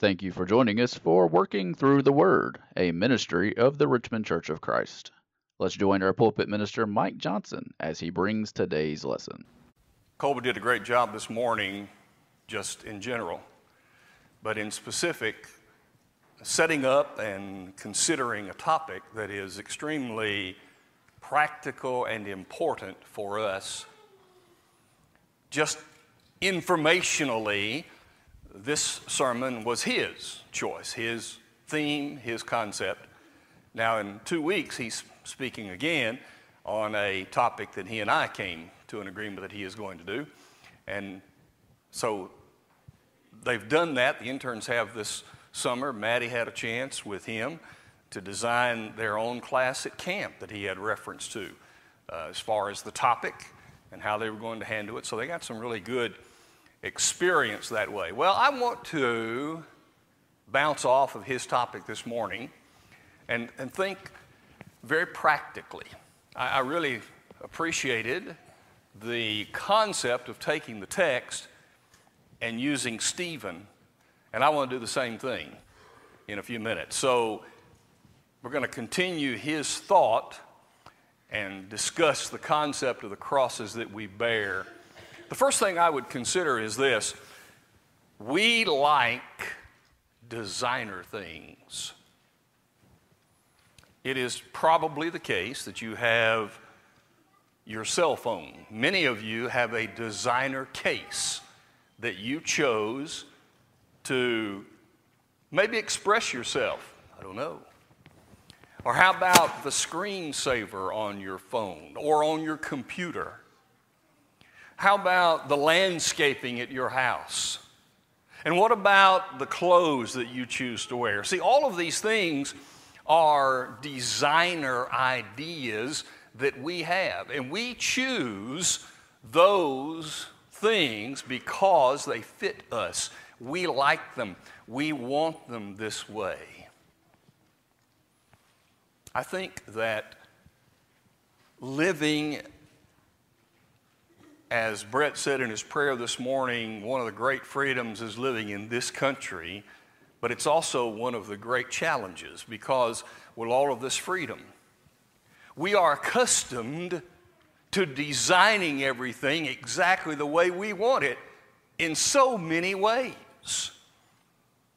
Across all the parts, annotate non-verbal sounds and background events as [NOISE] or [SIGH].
Thank you for joining us for Working Through the Word, a ministry of the Richmond Church of Christ. Let's join our pulpit minister, Mike Johnson, as he brings today's lesson. Colby did a great job this morning, just in general, but in specific, setting up and considering a topic that is extremely practical and important for us. Just informationally, this sermon was his choice, his theme, his concept. Now, in two weeks, he's speaking again on a topic that he and I came to an agreement that he is going to do. And so they've done that. The interns have this summer. Maddie had a chance with him to design their own class at camp that he had reference to uh, as far as the topic and how they were going to handle it. So they got some really good experience that way. Well, I want to bounce off of his topic this morning and, and think very practically. I, I really appreciated the concept of taking the text and using Stephen, and I want to do the same thing in a few minutes. So we're going to continue his thought and discuss the concept of the crosses that we bear the first thing I would consider is this we like designer things. It is probably the case that you have your cell phone. Many of you have a designer case that you chose to maybe express yourself. I don't know. Or how about the screensaver on your phone or on your computer? How about the landscaping at your house? And what about the clothes that you choose to wear? See, all of these things are designer ideas that we have, and we choose those things because they fit us. We like them, we want them this way. I think that living as Brett said in his prayer this morning, one of the great freedoms is living in this country, but it's also one of the great challenges because with all of this freedom, we are accustomed to designing everything exactly the way we want it in so many ways.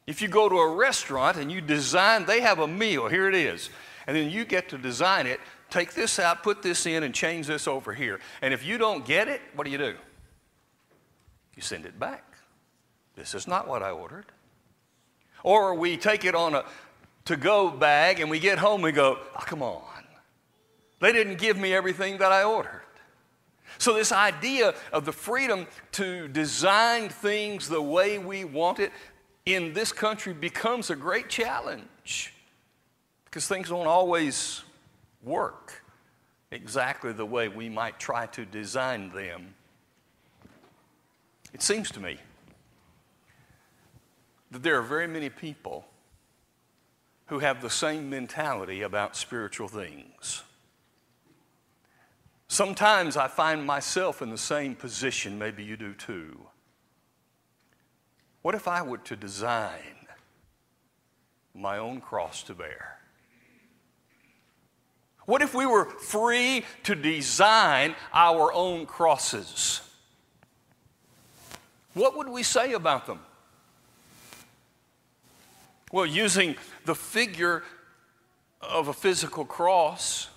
If you go to a restaurant and you design, they have a meal, here it is, and then you get to design it take this out, put this in, and change this over here. And if you don't get it, what do you do? You send it back. This is not what I ordered. Or we take it on a to go bag and we get home and go, oh, come on. They didn't give me everything that I ordered. So, this idea of the freedom to design things the way we want it in this country becomes a great challenge because things don't always work exactly the way we might try to design them. It seems to me that there are very many people who have the same mentality about spiritual things. Sometimes I find myself in the same position, maybe you do too. What if I were to design my own cross to bear? What if we were free to design our own crosses? What would we say about them? Well, using the figure of a physical cross,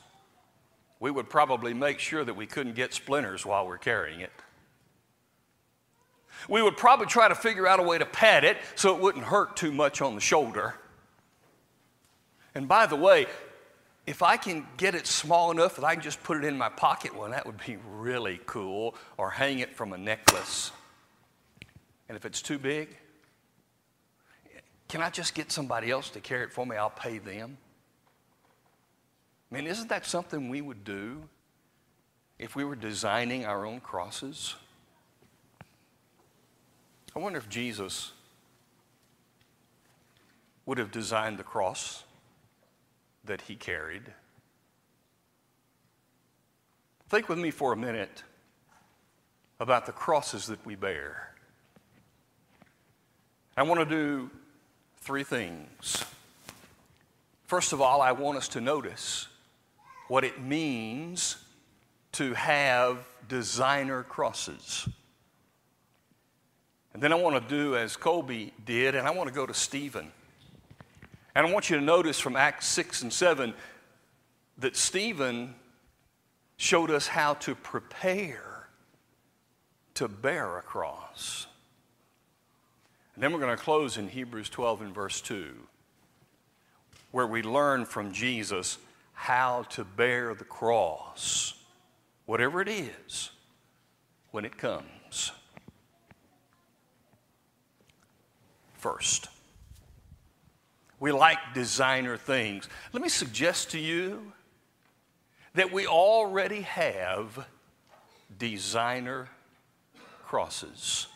we would probably make sure that we couldn't get splinters while we're carrying it. We would probably try to figure out a way to pad it so it wouldn't hurt too much on the shoulder. And by the way, if I can get it small enough that I can just put it in my pocket, well, that would be really cool, or hang it from a necklace. And if it's too big, can I just get somebody else to carry it for me? I'll pay them. I mean, isn't that something we would do if we were designing our own crosses? I wonder if Jesus would have designed the cross that he carried. Think with me for a minute about the crosses that we bear. I want to do three things. First of all, I want us to notice what it means to have designer crosses. And then I want to do as Colby did, and I want to go to Stephen. And I want you to notice from Acts 6 and 7 that Stephen showed us how to prepare to bear a cross. And then we're going to close in Hebrews 12 and verse 2, where we learn from Jesus how to bear the cross, whatever it is, when it comes. First, we like designer things. Let me suggest to you that we already have designer crosses.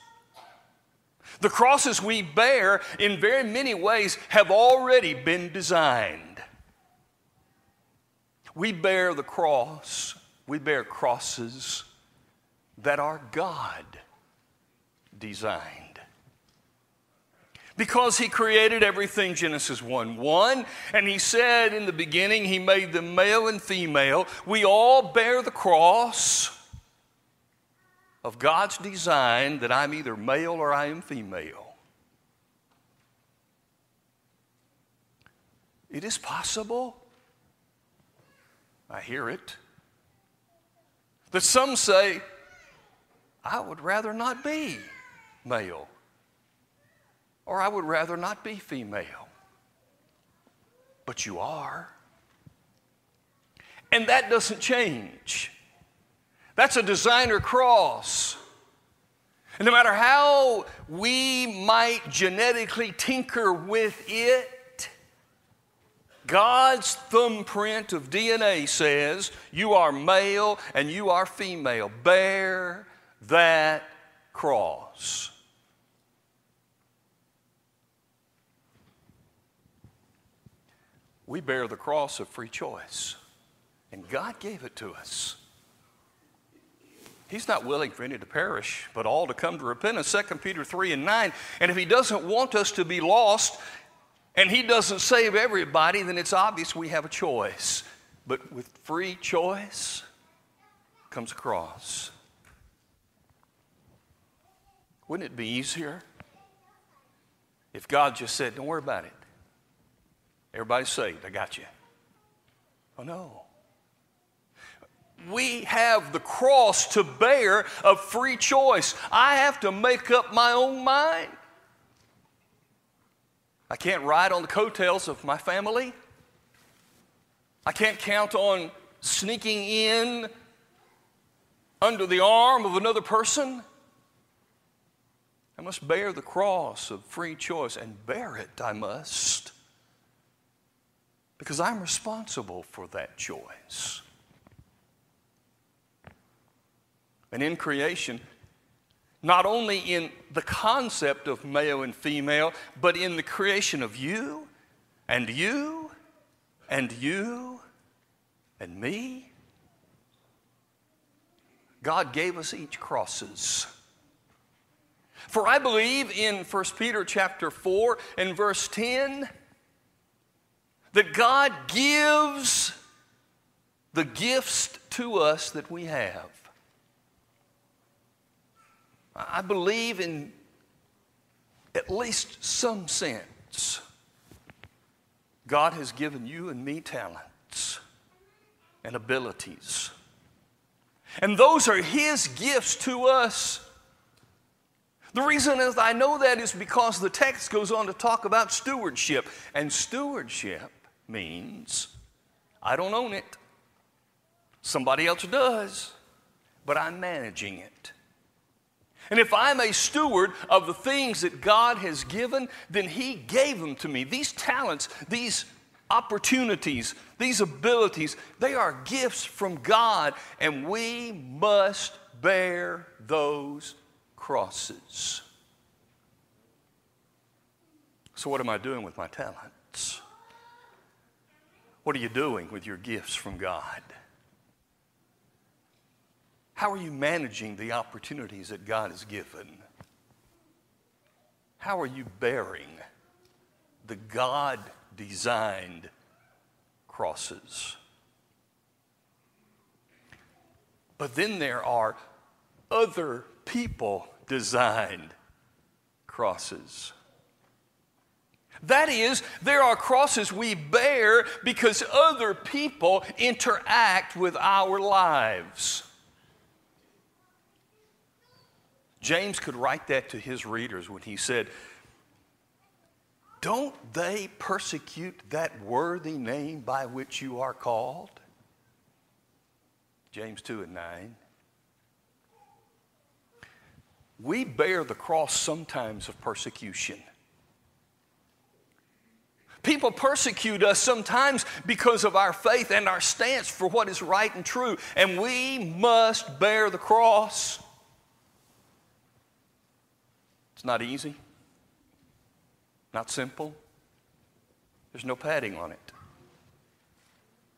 The crosses we bear, in very many ways, have already been designed. We bear the cross, we bear crosses that are God designed. Because he created everything, Genesis 1 1, and he said in the beginning, he made them male and female. We all bear the cross of God's design that I'm either male or I am female. It is possible, I hear it, that some say, I would rather not be male, or I would rather not be female. But you are. And that doesn't change. That's a designer cross. And no matter how we might genetically tinker with it, God's thumbprint of DNA says you are male and you are female. Bear that cross. We bear the cross of free choice, and God gave it to us. He's not willing for any to perish, but all to come to repentance. 2 Peter 3 and 9. And if He doesn't want us to be lost, and He doesn't save everybody, then it's obvious we have a choice. But with free choice comes a cross. Wouldn't it be easier if God just said, Don't worry about it? Everybody's saved. I got you. Oh, no we have the cross to bear of free choice. I have to make up my own mind. I can't ride on the coattails of my family. I can't count on sneaking in under the arm of another person. I must bear the cross of free choice, and bear it I must, because I'm responsible for that choice. and in creation, not only in the concept of male and female, but in the creation of you and you and you and me. God gave us each crosses. For I believe in 1 Peter chapter 4 and verse 10 that God gives the gifts to us that we have. I believe in at least some sense, God has given you and me talents and abilities. And those are His gifts to us. The reason is I know that is because the text goes on to talk about stewardship. And stewardship means I don't own it, somebody else does, but I'm managing it. And if I'm a steward of the things that God has given, then He gave them to me. These talents, these opportunities, these abilities, they are gifts from God, and we must bear those crosses. So, what am I doing with my talents? What are you doing with your gifts from God? How are you managing the opportunities that God has given? How are you bearing the God designed crosses. But then there are other people designed crosses. That is, there are crosses we bear because other people interact with our lives. James could write that to his readers when he said, Don't they persecute that worthy name by which you are called? James 2 and 9. We bear the cross sometimes of persecution. People persecute us sometimes because of our faith and our stance for what is right and true, and we must bear the cross. It's not easy, not simple. There's no padding on it.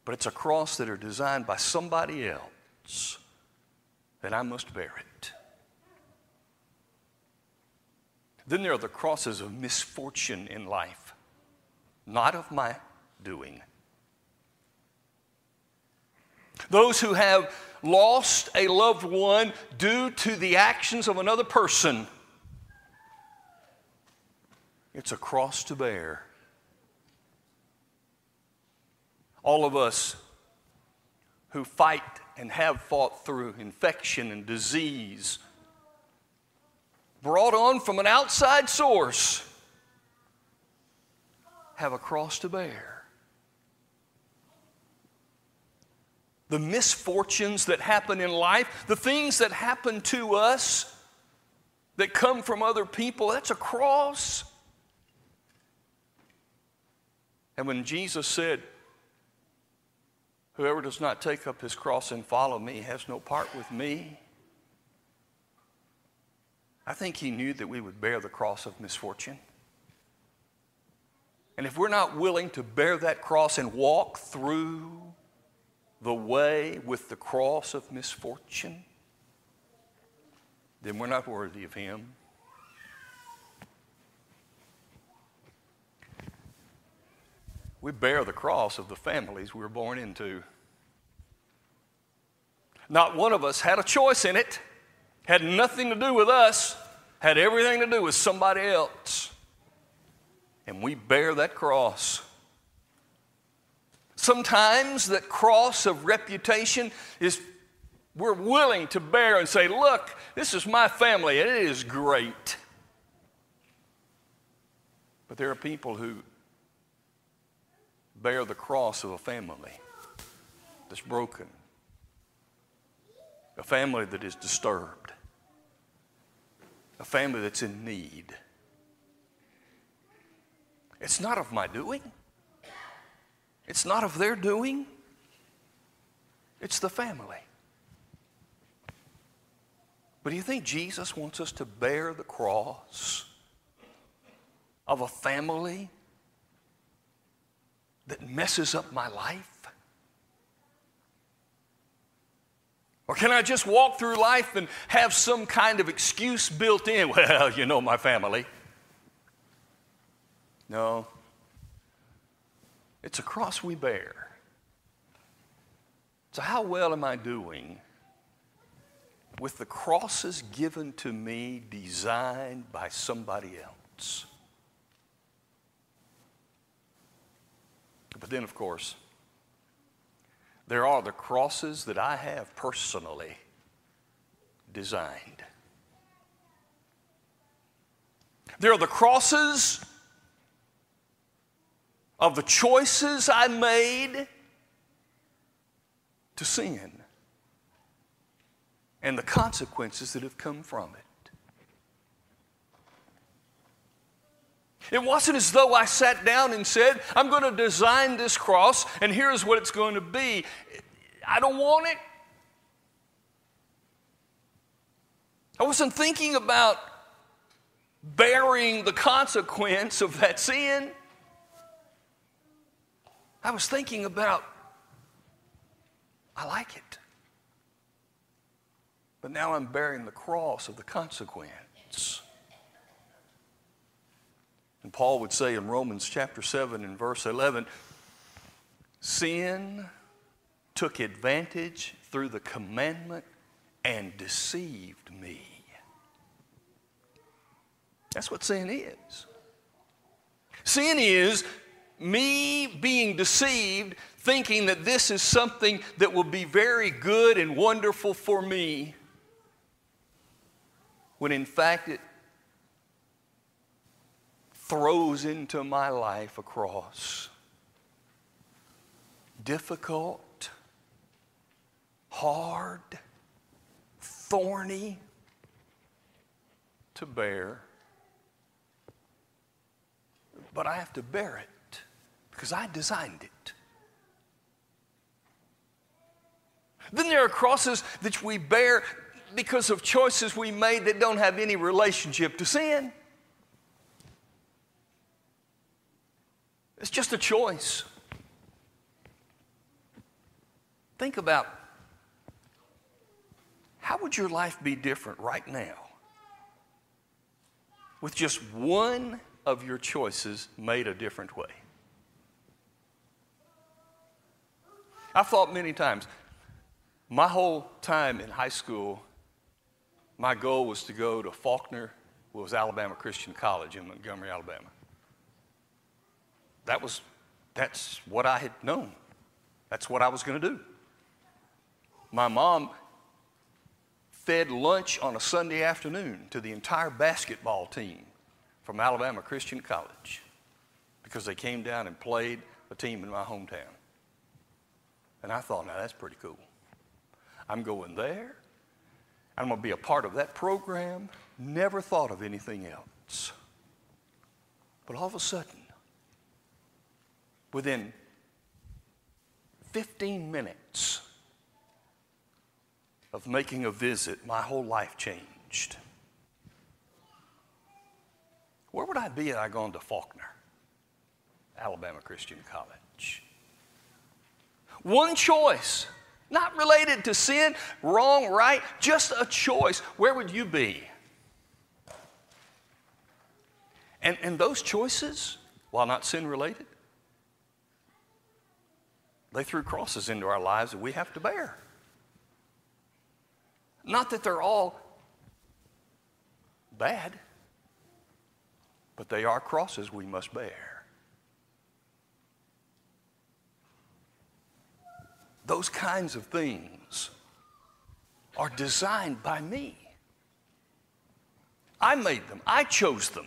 But it's a cross that are designed by somebody else, and I must bear it. Then there are the crosses of misfortune in life, not of my doing. Those who have lost a loved one due to the actions of another person it's a cross to bear. All of us who fight and have fought through infection and disease brought on from an outside source have a cross to bear. The misfortunes that happen in life, the things that happen to us that come from other people, that's a cross. And when Jesus said, Whoever does not take up his cross and follow me has no part with me, I think he knew that we would bear the cross of misfortune. And if we're not willing to bear that cross and walk through the way with the cross of misfortune, then we're not worthy of him. we bear the cross of the families we were born into. Not one of us had a choice in it, had nothing to do with us, had everything to do with somebody else. And we bear that cross. Sometimes that cross of reputation is we're willing to bear and say, Look, this is my family, and it is great. But there are people who bear the cross of a family that's broken, a family that is disturbed, a family that's in need. It's not of my doing, it's not of their doing, it's the family. But do you think Jesus wants us to bear the cross of a family that messes up my life? Or can I just walk through life and have some kind of excuse built in? [LAUGHS] Well, you know my family. No. It's a cross we bear. So, how well am I doing with the crosses given to me designed by somebody else? But then, of course, there are the crosses that I have personally designed. There are the crosses of the choices I made to sin and the consequences that have come from it. It wasn't as though I sat down and said, I'm going to design this cross and here's what it's going to be. I don't want it. I wasn't thinking about bearing the consequence of that sin. I was thinking about, I like it. But now I'm bearing the cross of the consequence. And Paul would say in Romans chapter 7 and verse 11 sin took advantage through the commandment and deceived me. That's what sin is. Sin is me being deceived, thinking that this is something that will be very good and wonderful for me, when in fact it throws into my life a cross. Difficult, hard, thorny to bear. But I have to bear it because I designed it. Then there are crosses that we bear because of choices we made that don't have any relationship to sin. It's just a choice. Think about how would your life be different right now with just one of your choices made a different way? I've thought many times, my whole time in high school, my goal was to go to Faulkner, which was Alabama Christian College in Montgomery, Alabama. That was, that's what I had known. That's what I was going to do. My mom fed lunch on a Sunday afternoon to the entire basketball team from Alabama Christian College because they came down and played a team in my hometown. And I thought, now that's pretty cool. I'm going there. I'm going to be a part of that program. Never thought of anything else. But all of a sudden, Within 15 minutes of making a visit, my whole life changed. Where would I be had I gone to Faulkner, Alabama Christian College? One choice, not related to sin, wrong, right, just a choice. Where would you be? And, and those choices, while not sin related, they threw crosses into our lives that we have to bear. Not that they're all bad, but they are crosses we must bear. Those kinds of things are designed by me. I made them, I chose them,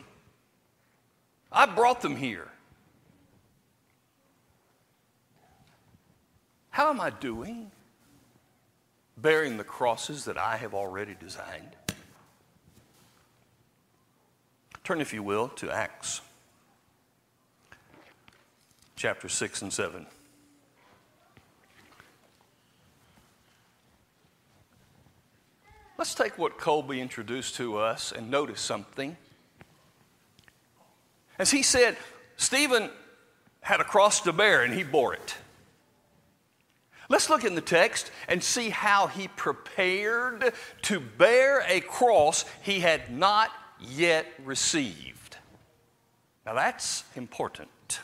I brought them here. How am I doing? Bearing the crosses that I have already designed. Turn, if you will, to Acts chapter 6 and 7. Let's take what Colby introduced to us and notice something. As he said, Stephen had a cross to bear and he bore it. Let's look in the text and see how he prepared to bear a cross he had not yet received. Now that's important.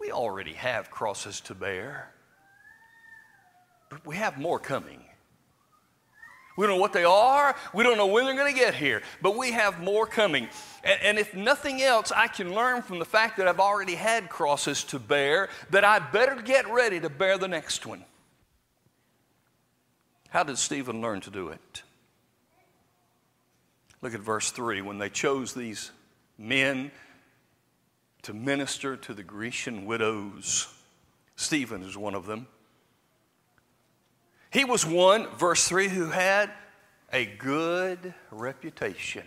We already have crosses to bear, but we have more coming. We don't know what they are. We don't know when they're going to get here, but we have more coming. And, and, if nothing else, I can learn from the fact that I've already had crosses to bear that I better get ready to bear the next one. How did Stephen learn to do it? Look at verse 3. When they chose these men to minister to the Grecian widows, Stephen is one of them. He was one, verse 3, who had a good reputation.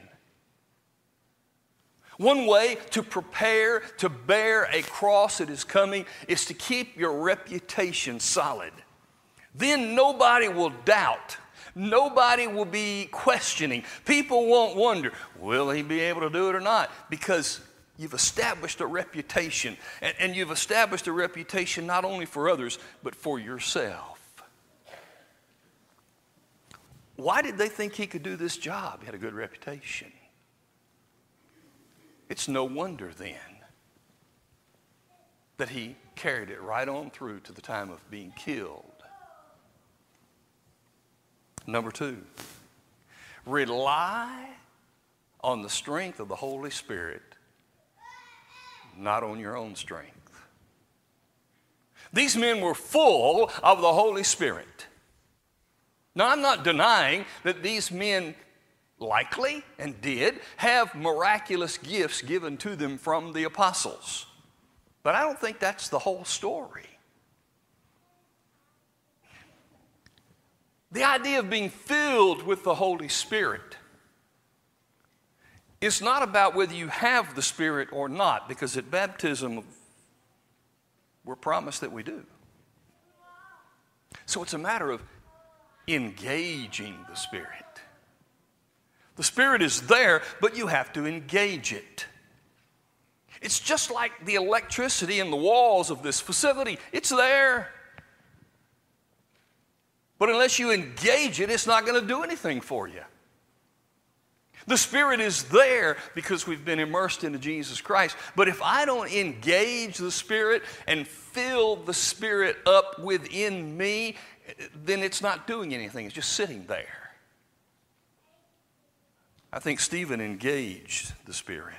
One way to prepare to bear a cross that is coming is to keep your reputation solid. Then nobody will doubt. Nobody will be questioning. People won't wonder, will he be able to do it or not? Because you've established a reputation. And, and you've established a reputation not only for others, but for yourself. Why did they think he could do this job? He had a good reputation. It's no wonder then that he carried it right on through to the time of being killed. Number two, rely on the strength of the Holy Spirit, not on your own strength. These men were full of the Holy Spirit. Now, I'm not denying that these men likely and did have miraculous gifts given to them from the apostles. But I don't think that's the whole story. The idea of being filled with the Holy Spirit is not about whether you have the Spirit or not, because at baptism, we're promised that we do. So it's a matter of engaging the Spirit. The Spirit is there, but you have to engage it. It's just like the electricity in the walls of this facility, it's there. But unless you engage it, it's not going to do anything for you. The Spirit is there because we've been immersed into Jesus Christ. But if I don't engage the Spirit and fill the Spirit up within me, then it's not doing anything, it's just sitting there. I think Stephen engaged the Spirit.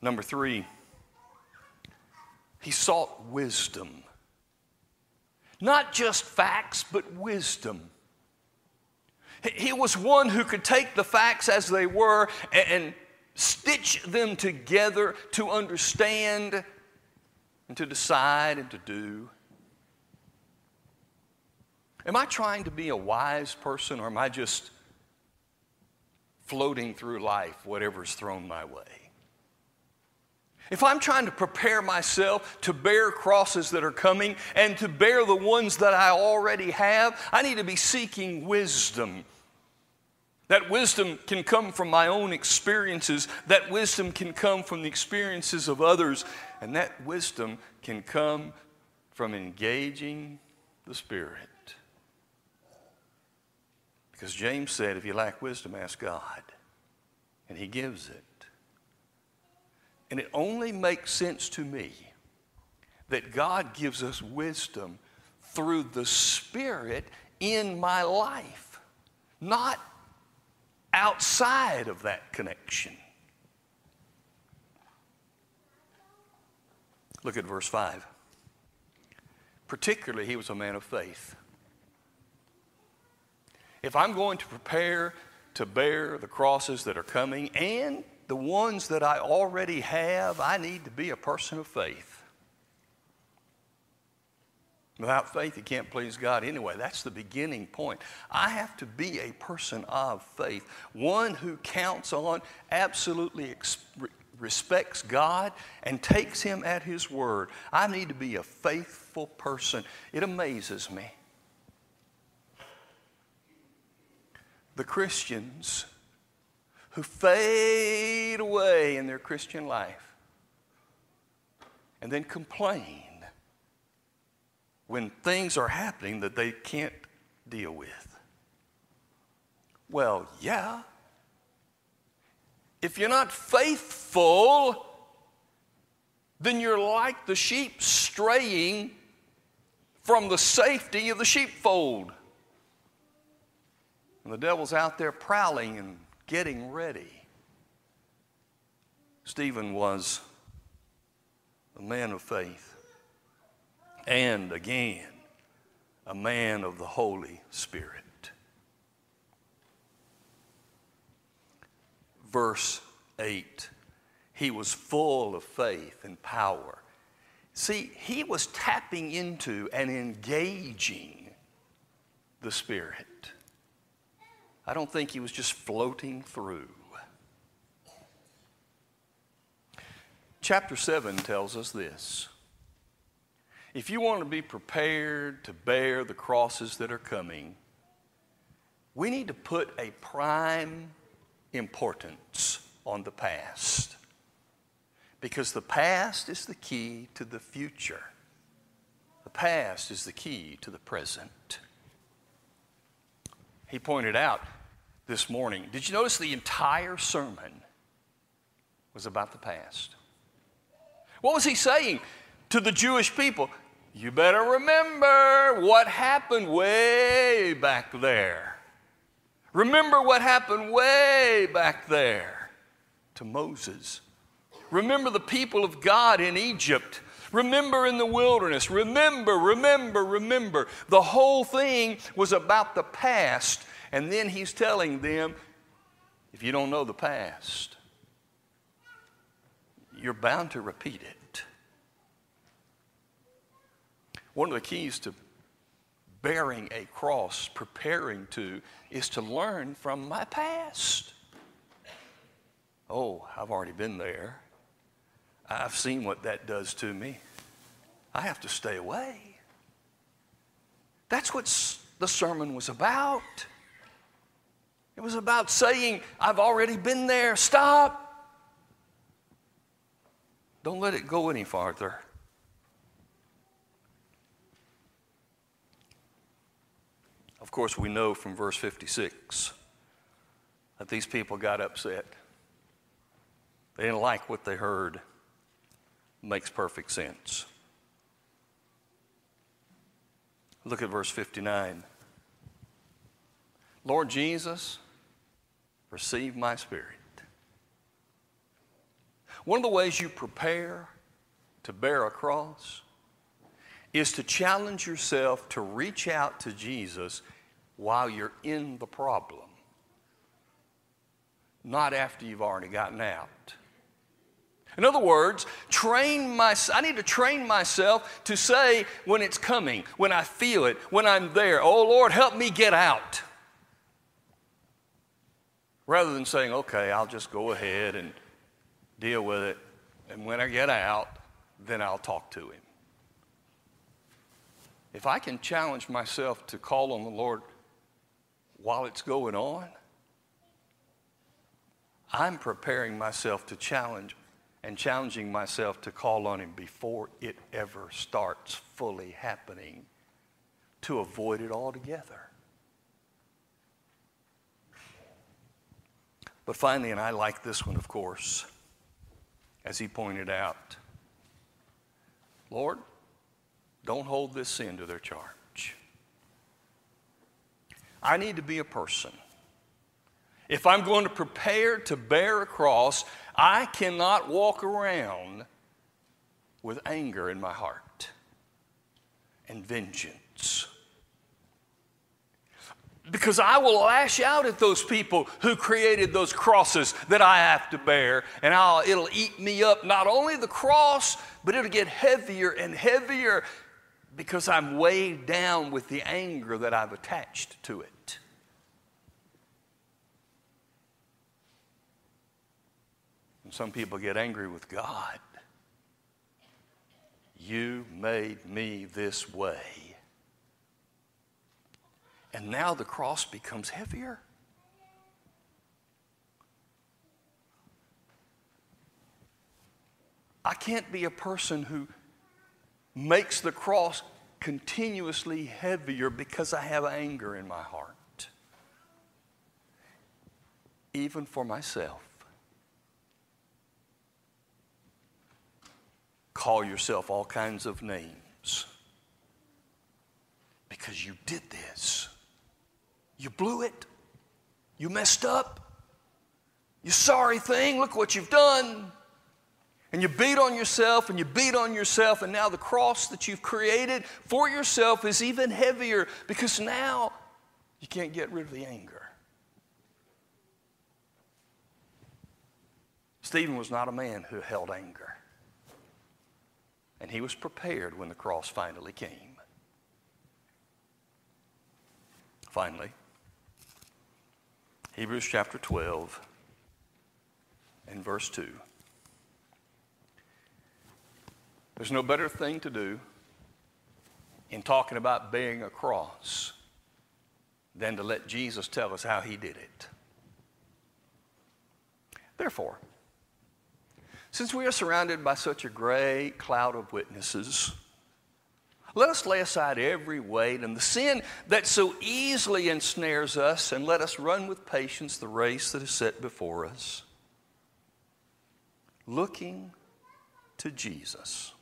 Number three, he sought wisdom. Not just facts, but wisdom. He was one who could take the facts as they were and stitch them together to understand and to decide and to do. Am I trying to be a wise person or am I just floating through life, whatever's thrown my way? If I'm trying to prepare myself to bear crosses that are coming and to bear the ones that I already have, I need to be seeking wisdom. That wisdom can come from my own experiences. That wisdom can come from the experiences of others. And that wisdom can come from engaging the Spirit. Because James said, if you lack wisdom, ask God. And He gives it. And it only makes sense to me that God gives us wisdom through the Spirit in my life, not outside of that connection. Look at verse 5. Particularly, he was a man of faith. If I'm going to prepare to bear the crosses that are coming and the ones that I already have, I need to be a person of faith. Without faith, you can't please God anyway. That's the beginning point. I have to be a person of faith, one who counts on, absolutely ex- respects God, and takes Him at His word. I need to be a faithful person. It amazes me. The Christians who fade away in their Christian life and then complain when things are happening that they can't deal with. Well, yeah. If you're not faithful, then you're like the sheep straying from the safety of the sheepfold. And the devil's out there prowling and getting ready. Stephen was a man of faith and again a man of the Holy Spirit. Verse 8 He was full of faith and power. See, he was tapping into and engaging the Spirit. I don't think he was just floating through. Chapter 7 tells us this. If you want to be prepared to bear the crosses that are coming, we need to put a prime importance on the past. Because the past is the key to the future. The past is the key to the present. He pointed out this morning. Did you notice the entire sermon was about the past? What was he saying to the Jewish people? You better remember what happened way back there. Remember what happened way back there to Moses. Remember the people of God in Egypt. Remember in the wilderness. Remember, remember, remember. The whole thing was about the past. And then he's telling them if you don't know the past, you're bound to repeat it. One of the keys to bearing a cross, preparing to, is to learn from my past. Oh, I've already been there. I've seen what that does to me. I have to stay away. That's what the sermon was about. It was about saying, I've already been there. Stop. Don't let it go any farther. Of course, we know from verse 56 that these people got upset. They didn't like what they heard. Makes perfect sense. Look at verse 59. Lord Jesus, receive my spirit. One of the ways you prepare to bear a cross is to challenge yourself to reach out to Jesus while you're in the problem, not after you've already gotten out. In other words, train my, I need to train myself to say when it's coming, when I feel it, when I'm there, oh Lord, help me get out. Rather than saying, okay, I'll just go ahead and deal with it, and when I get out, then I'll talk to Him. If I can challenge myself to call on the Lord while it's going on, I'm preparing myself to challenge and challenging myself to call on Him before it ever starts fully happening to avoid it altogether. But finally, and I like this one, of course, as he pointed out Lord, don't hold this sin to their charge. I need to be a person. If I'm going to prepare to bear a cross, I cannot walk around with anger in my heart and vengeance. Because I will lash out at those people who created those crosses that I have to bear, and I'll, it'll eat me up. Not only the cross, but it'll get heavier and heavier because I'm weighed down with the anger that I've attached to it. And some people get angry with God. You made me this way. And now the cross becomes heavier. I can't be a person who makes the cross continuously heavier because I have anger in my heart, even for myself. Call yourself all kinds of names because you did this. You blew it. You messed up. You sorry thing. Look what you've done. And you beat on yourself and you beat on yourself, and now the cross that you've created for yourself is even heavier because now you can't get rid of the anger. Stephen was not a man who held anger, and he was prepared when the cross finally came. Finally, Hebrews chapter 12 and verse 2. There's no better thing to do in talking about bearing a cross than to let Jesus tell us how he did it. Therefore, since we are surrounded by such a great cloud of witnesses, Let us lay aside every weight and the sin that so easily ensnares us, and let us run with patience the race that is set before us. Looking to Jesus,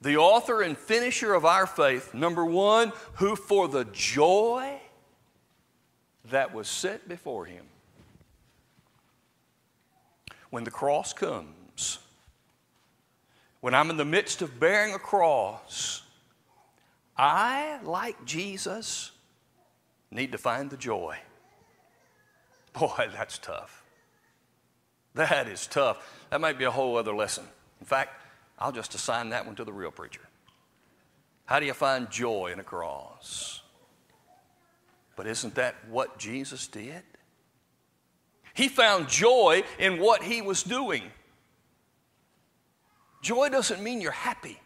the author and finisher of our faith, number one, who for the joy that was set before him, when the cross comes, when I'm in the midst of bearing a cross, I, like Jesus, need to find the joy. Boy, that's tough. That is tough. That might be a whole other lesson. In fact, I'll just assign that one to the real preacher. How do you find joy in a cross? But isn't that what Jesus did? He found joy in what he was doing. Joy doesn't mean you're happy.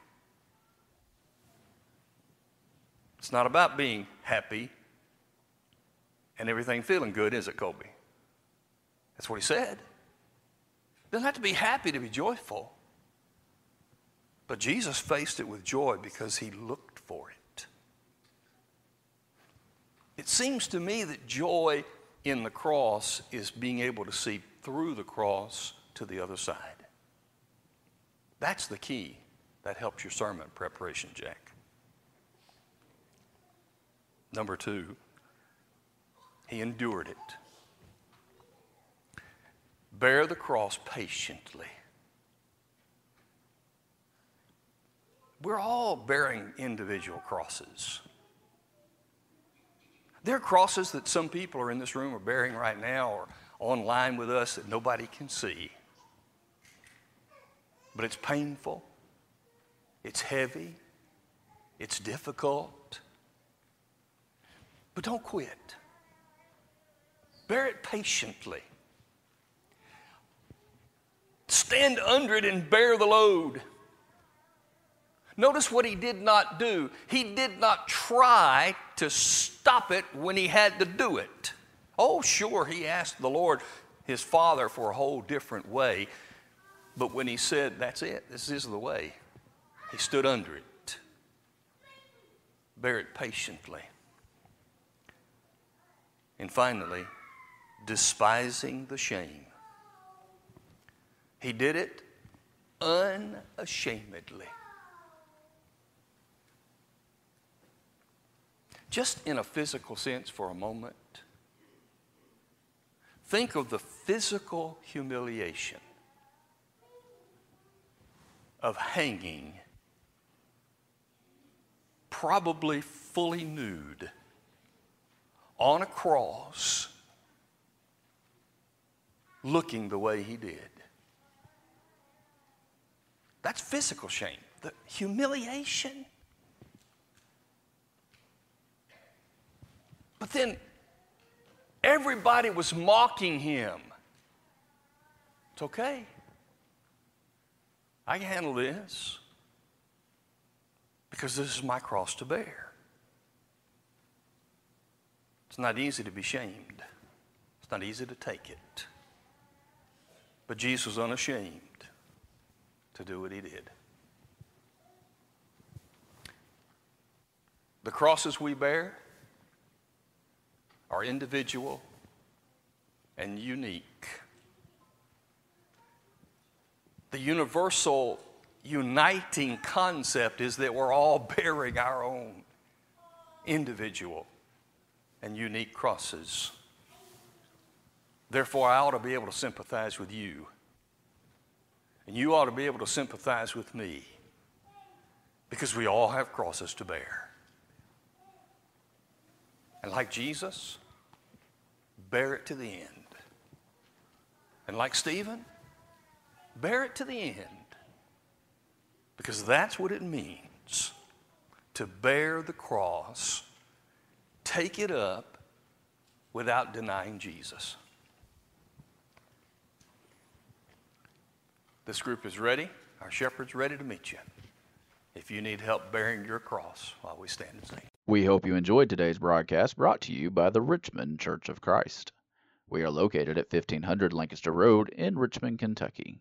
It's not about being happy and everything feeling good, is it, Colby? That's what he said. It doesn't have to be happy to be joyful. But Jesus faced it with joy because he looked for it. It seems to me that joy in the cross is being able to see through the cross to the other side. That's the key. That helps your sermon preparation, Jack. Number two, he endured it. Bear the cross patiently. We're all bearing individual crosses. There are crosses that some people are in this room are bearing right now or online with us that nobody can see. But it's painful, it's heavy, it's difficult. But don't quit. Bear it patiently. Stand under it and bear the load. Notice what he did not do. He did not try to stop it when he had to do it. Oh, sure, he asked the Lord, his Father, for a whole different way. But when he said, That's it, this is the way, he stood under it. Bear it patiently. And finally, despising the shame. He did it unashamedly. Just in a physical sense for a moment, think of the physical humiliation of hanging, probably fully nude, on a cross, looking the way he did. That's physical shame. The humiliation But then everybody was mocking him. It's okay. I can handle this because this is my cross to bear. It's not easy to be shamed, it's not easy to take it. But Jesus was unashamed to do what he did. The crosses we bear, are individual and unique. The universal uniting concept is that we're all [LAUGHS] bearing our own individual and unique crosses. Therefore, I ought to be able to sympathize with you. And you ought to be able to sympathize with me because we all have crosses to bear. And like Jesus, bear it to the end. And like Stephen, bear it to the end. Because that's what it means to bear the cross, take it up without denying Jesus. This group is ready. Our shepherd's ready to meet you. If you need help bearing your cross while we stand and sing. We hope you enjoyed today's broadcast brought to you by the Richmond Church of Christ. We are located at 1500 Lancaster Road in Richmond, Kentucky.